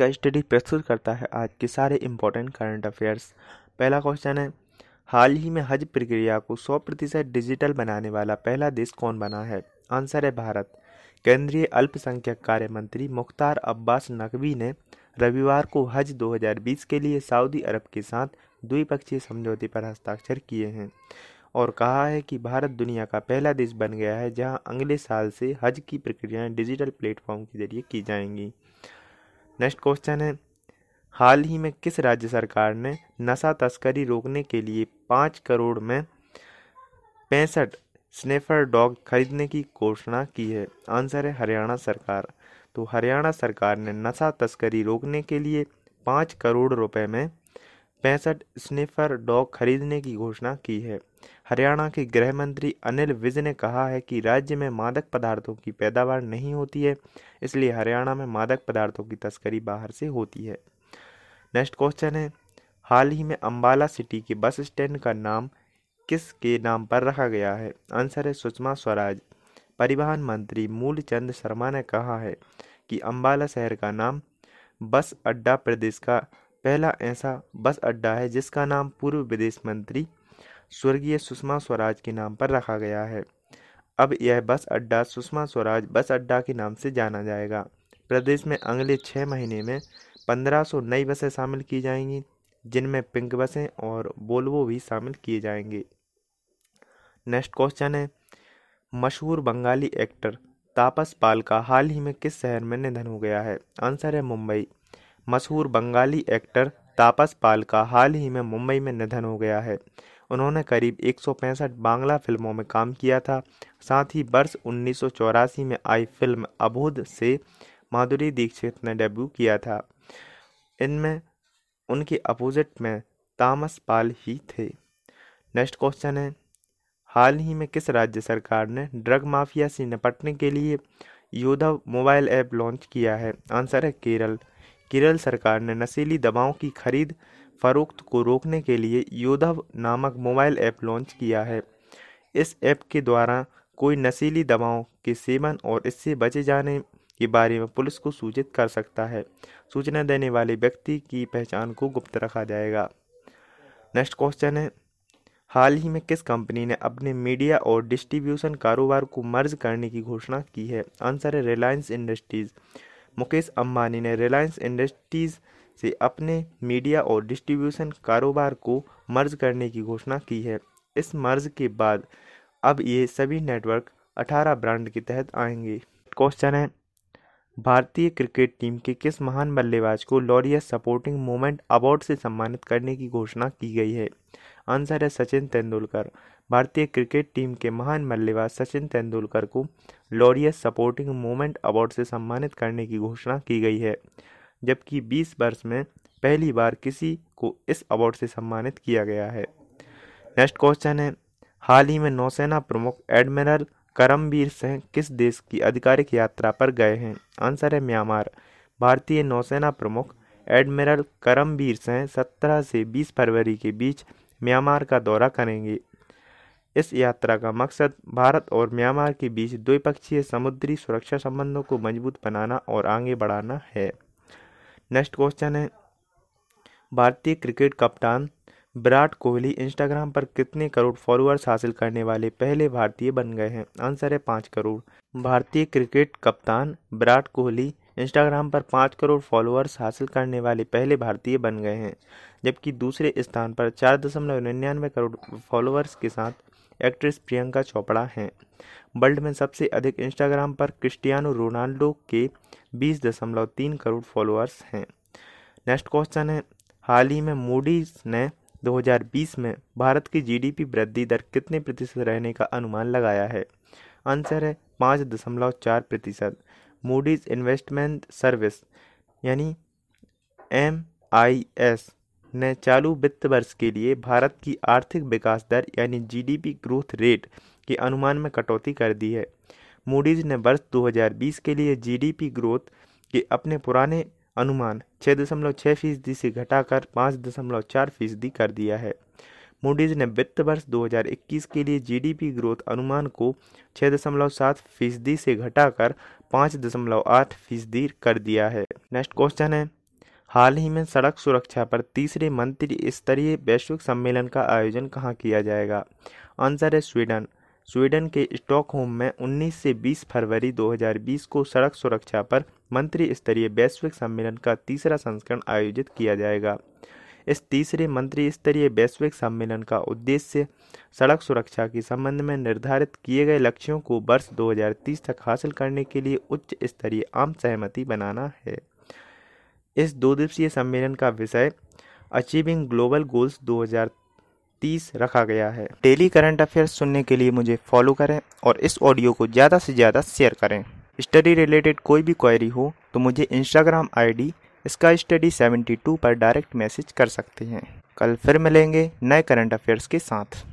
का स्टडी प्रस्तुत करता है आज के सारे इम्पोर्टेंट करंट अफेयर्स पहला क्वेश्चन है, हाल ही में हज प्रक्रिया को 100 प्रतिशत डिजिटल बनाने वाला पहला देश कौन बना है? आंसर है भारत। केंद्रीय अल्पसंख्यक कार्य मंत्री मुख्तार अब्बास नकवी ने रविवार को हज 2020 के लिए सऊदी अरब के साथ द्विपक्षीय समझौते पर हस्ताक्षर किए हैं और कहा है कि भारत दुनिया का पहला देश बन गया है जहाँ अगले साल से हज की प्रक्रियाएँ डिजिटल प्लेटफॉर्म के ज़रिए की जाएँगी। नेक्स्ट क्वेश्चन है। हाल ही में किस राज्य सरकार ने नशा तस्करी रोकने के लिए पाँच करोड़ में पैंसठ स्नेफर डॉग खरीदने की घोषणा की है? आंसर है हरियाणा सरकार। तो हरियाणा सरकार ने नशा तस्करी रोकने के लिए पाँच करोड़ रुपए में पैंसठ स्निफर डॉग खरीदने की घोषणा की है। हरियाणा के गृह मंत्री अनिल विज ने कहा है कि राज्य में मादक पदार्थों की पैदावार नहीं होती है, इसलिए हरियाणा में मादक पदार्थों की तस्करी बाहर से होती है। नेक्स्ट क्वेश्चन है, हाल ही में अम्बाला सिटी के बस स्टैंड का नाम किस के नाम पर रखा गया है? आंसर है सुषमा स्वराज। परिवहन मंत्री मूलचंद शर्मा ने कहा है कि अम्बाला शहर का नाम बस अड्डा प्रदेश का पहला ऐसा बस अड्डा है जिसका नाम पूर्व विदेश मंत्री स्वर्गीय सुषमा स्वराज के नाम पर रखा गया है। अब यह बस अड्डा सुषमा स्वराज बस अड्डा के नाम से जाना जाएगा। प्रदेश में अगले छः महीने में पंद्रह सौ नई बसें शामिल की जाएँगी, जिनमें पिंक बसें और बोलवो भी शामिल किए जाएँगे। नेक्स्ट क्वेश्चन है, मशहूर बंगाली एक्टर तापस पाल का हाल ही में किस शहर में निधन हो गया है? आंसर है मुंबई। मशहूर बंगाली एक्टर तापस पाल का हाल ही में मुंबई में निधन हो गया है। उन्होंने करीब एक सौ पैंसठ बांग्ला फ़िल्मों में काम किया था। साथ ही वर्ष उन्नीस सौ चौरासी में आई फ़िल्म अबोध से माधुरी दीक्षित ने डेब्यू किया था। इनमें उनके अपोजिट में तामस पाल ही थे। नेक्स्ट क्वेश्चन है, हाल ही में किस राज्य सरकार ने ड्रग माफिया से निपटने के लिए योधा मोबाइल ऐप लॉन्च किया है? आंसर है केरल। केरल सरकार ने नशीली दवाओं की खरीद फरोख्त को रोकने के लिए योधव नामक मोबाइल ऐप लॉन्च किया है। इस ऐप के द्वारा कोई नशीली दवाओं के सेवन और इससे बचे जाने के बारे में पुलिस को सूचित कर सकता है। सूचना देने वाले व्यक्ति की पहचान को गुप्त रखा जाएगा। नेक्स्ट क्वेश्चन है, हाल ही में किस कंपनी ने अपने मीडिया और डिस्ट्रीब्यूशन कारोबार को मर्ज करने की घोषणा की है? आंसर है रिलायंस इंडस्ट्रीज़। मुकेश अंबानी ने रिलायंस इंडस्ट्रीज़ से अपने मीडिया और डिस्ट्रीब्यूशन कारोबार को मर्ज करने की घोषणा की है। इस मर्ज के बाद अब ये सभी नेटवर्क 18 ब्रांड के तहत आएँगे। क्वेश्चन है भारतीय क्रिकेट टीम के किस महान बल्लेबाज को लॉरियस सपोर्टिंग मोमेंट अवार्ड से सम्मानित करने की घोषणा की गई है? आंसर है सचिन तेंदुलकर। भारतीय क्रिकेट टीम के महान बल्लेबाज सचिन तेंदुलकर को लॉरियस सपोर्टिंग मोमेंट अवार्ड से सम्मानित करने की घोषणा की गई है, जबकि 20 वर्ष में पहली बार किसी को इस अवार्ड से सम्मानित किया गया है। नेक्स्ट क्वेश्चन है, हाल ही में नौसेना प्रमुख एडमिरल करमबीर सिंह किस देश की आधिकारिक यात्रा पर गए हैं? आंसर है म्यांमार। भारतीय नौसेना प्रमुख एडमिरल करमबीर सिंह 17 से 20 फरवरी के बीच म्यांमार का दौरा करेंगे। इस यात्रा का मकसद भारत और म्यांमार के बीच द्विपक्षीय समुद्री सुरक्षा संबंधों को मज़बूत बनाना और आगे बढ़ाना है। नेक्स्ट क्वेश्चन है, भारतीय क्रिकेट कप्तान विराट कोहली इंस्टाग्राम पर कितने करोड़ फॉलोअर्स हासिल करने वाले पहले भारतीय बन गए हैं? आंसर है पाँच करोड़। भारतीय क्रिकेट कप्तान विराट कोहली इंस्टाग्राम पर पाँच करोड़ फॉलोअर्स हासिल करने वाले पहले भारतीय बन गए हैं, जबकि दूसरे स्थान पर चार दशमलव निन्यानवे करोड़ फॉलोअर्स के साथ एक्ट्रेस प्रियंका चोपड़ा हैं। वर्ल्ड में सबसे अधिक इंस्टाग्राम पर क्रिस्टियानो रोनाल्डो के बीस दशमलव तीन करोड़ फॉलोअर्स हैं। नेक्स्ट क्वेश्चन है। हाल ही में मूडीज ने 2020 में भारत की जीडीपी वृद्धि दर कितने प्रतिशत रहने का अनुमान लगाया है? आंसर है पाँच दशमलव चार प्रतिशत। मूडीज इन्वेस्टमेंट सर्विस यानी एम आई एस ने चालू वित्त वर्ष के लिए भारत की आर्थिक विकास दर, यानी जीडीपी ग्रोथ रेट के अनुमान में कटौती कर दी है। मूडीज ने वर्ष 2020 के लिए जीडीपी ग्रोथ के अपने पुराने अनुमान छः दशमलव छः फ़ीसदी से घटाकर पाँच दशमलव चार फ़ीसदी कर दिया है। मूडीज ने वित्त वर्ष 2021 के लिए जीडीपी ग्रोथ अनुमान को छः दशमलव सात फ़ीसदी से घटाकर पाँच दशमलव आठ फ़ीसदी कर दिया है। नेक्स्ट क्वेश्चन है। हाल ही में सड़क सुरक्षा पर तीसरे मंत्री स्तरीय वैश्विक सम्मेलन का आयोजन कहाँ किया जाएगा? आंसर है स्वीडन। स्वीडन के स्टॉकहोम में 19 से 20 फरवरी 2020 को सड़क सुरक्षा पर मंत्री स्तरीय वैश्विक सम्मेलन का तीसरा संस्करण आयोजित किया जाएगा। इस तीसरे मंत्री स्तरीय वैश्विक सम्मेलन का उद्देश्य सड़क सुरक्षा के संबंध में निर्धारित किए गए लक्ष्यों को वर्ष 2030 तक हासिल करने के लिए उच्च स्तरीय आम सहमति बनाना है। इस दो दिवसीय सम्मेलन का विषय अचीविंग ग्लोबल गोल्स 2030 रखा गया है। डेली करंट अफेयर्स सुनने के लिए मुझे फॉलो करें और इस ऑडियो को ज़्यादा से ज़्यादा शेयर करें। स्टडी रिलेटेड कोई भी क्वेरी हो तो मुझे इंस्टाग्राम आई डी इसका स्टडी 72 पर डायरेक्ट मैसेज कर सकते हैं। कल फिर मिलेंगे नए करंट अफेयर्स के साथ।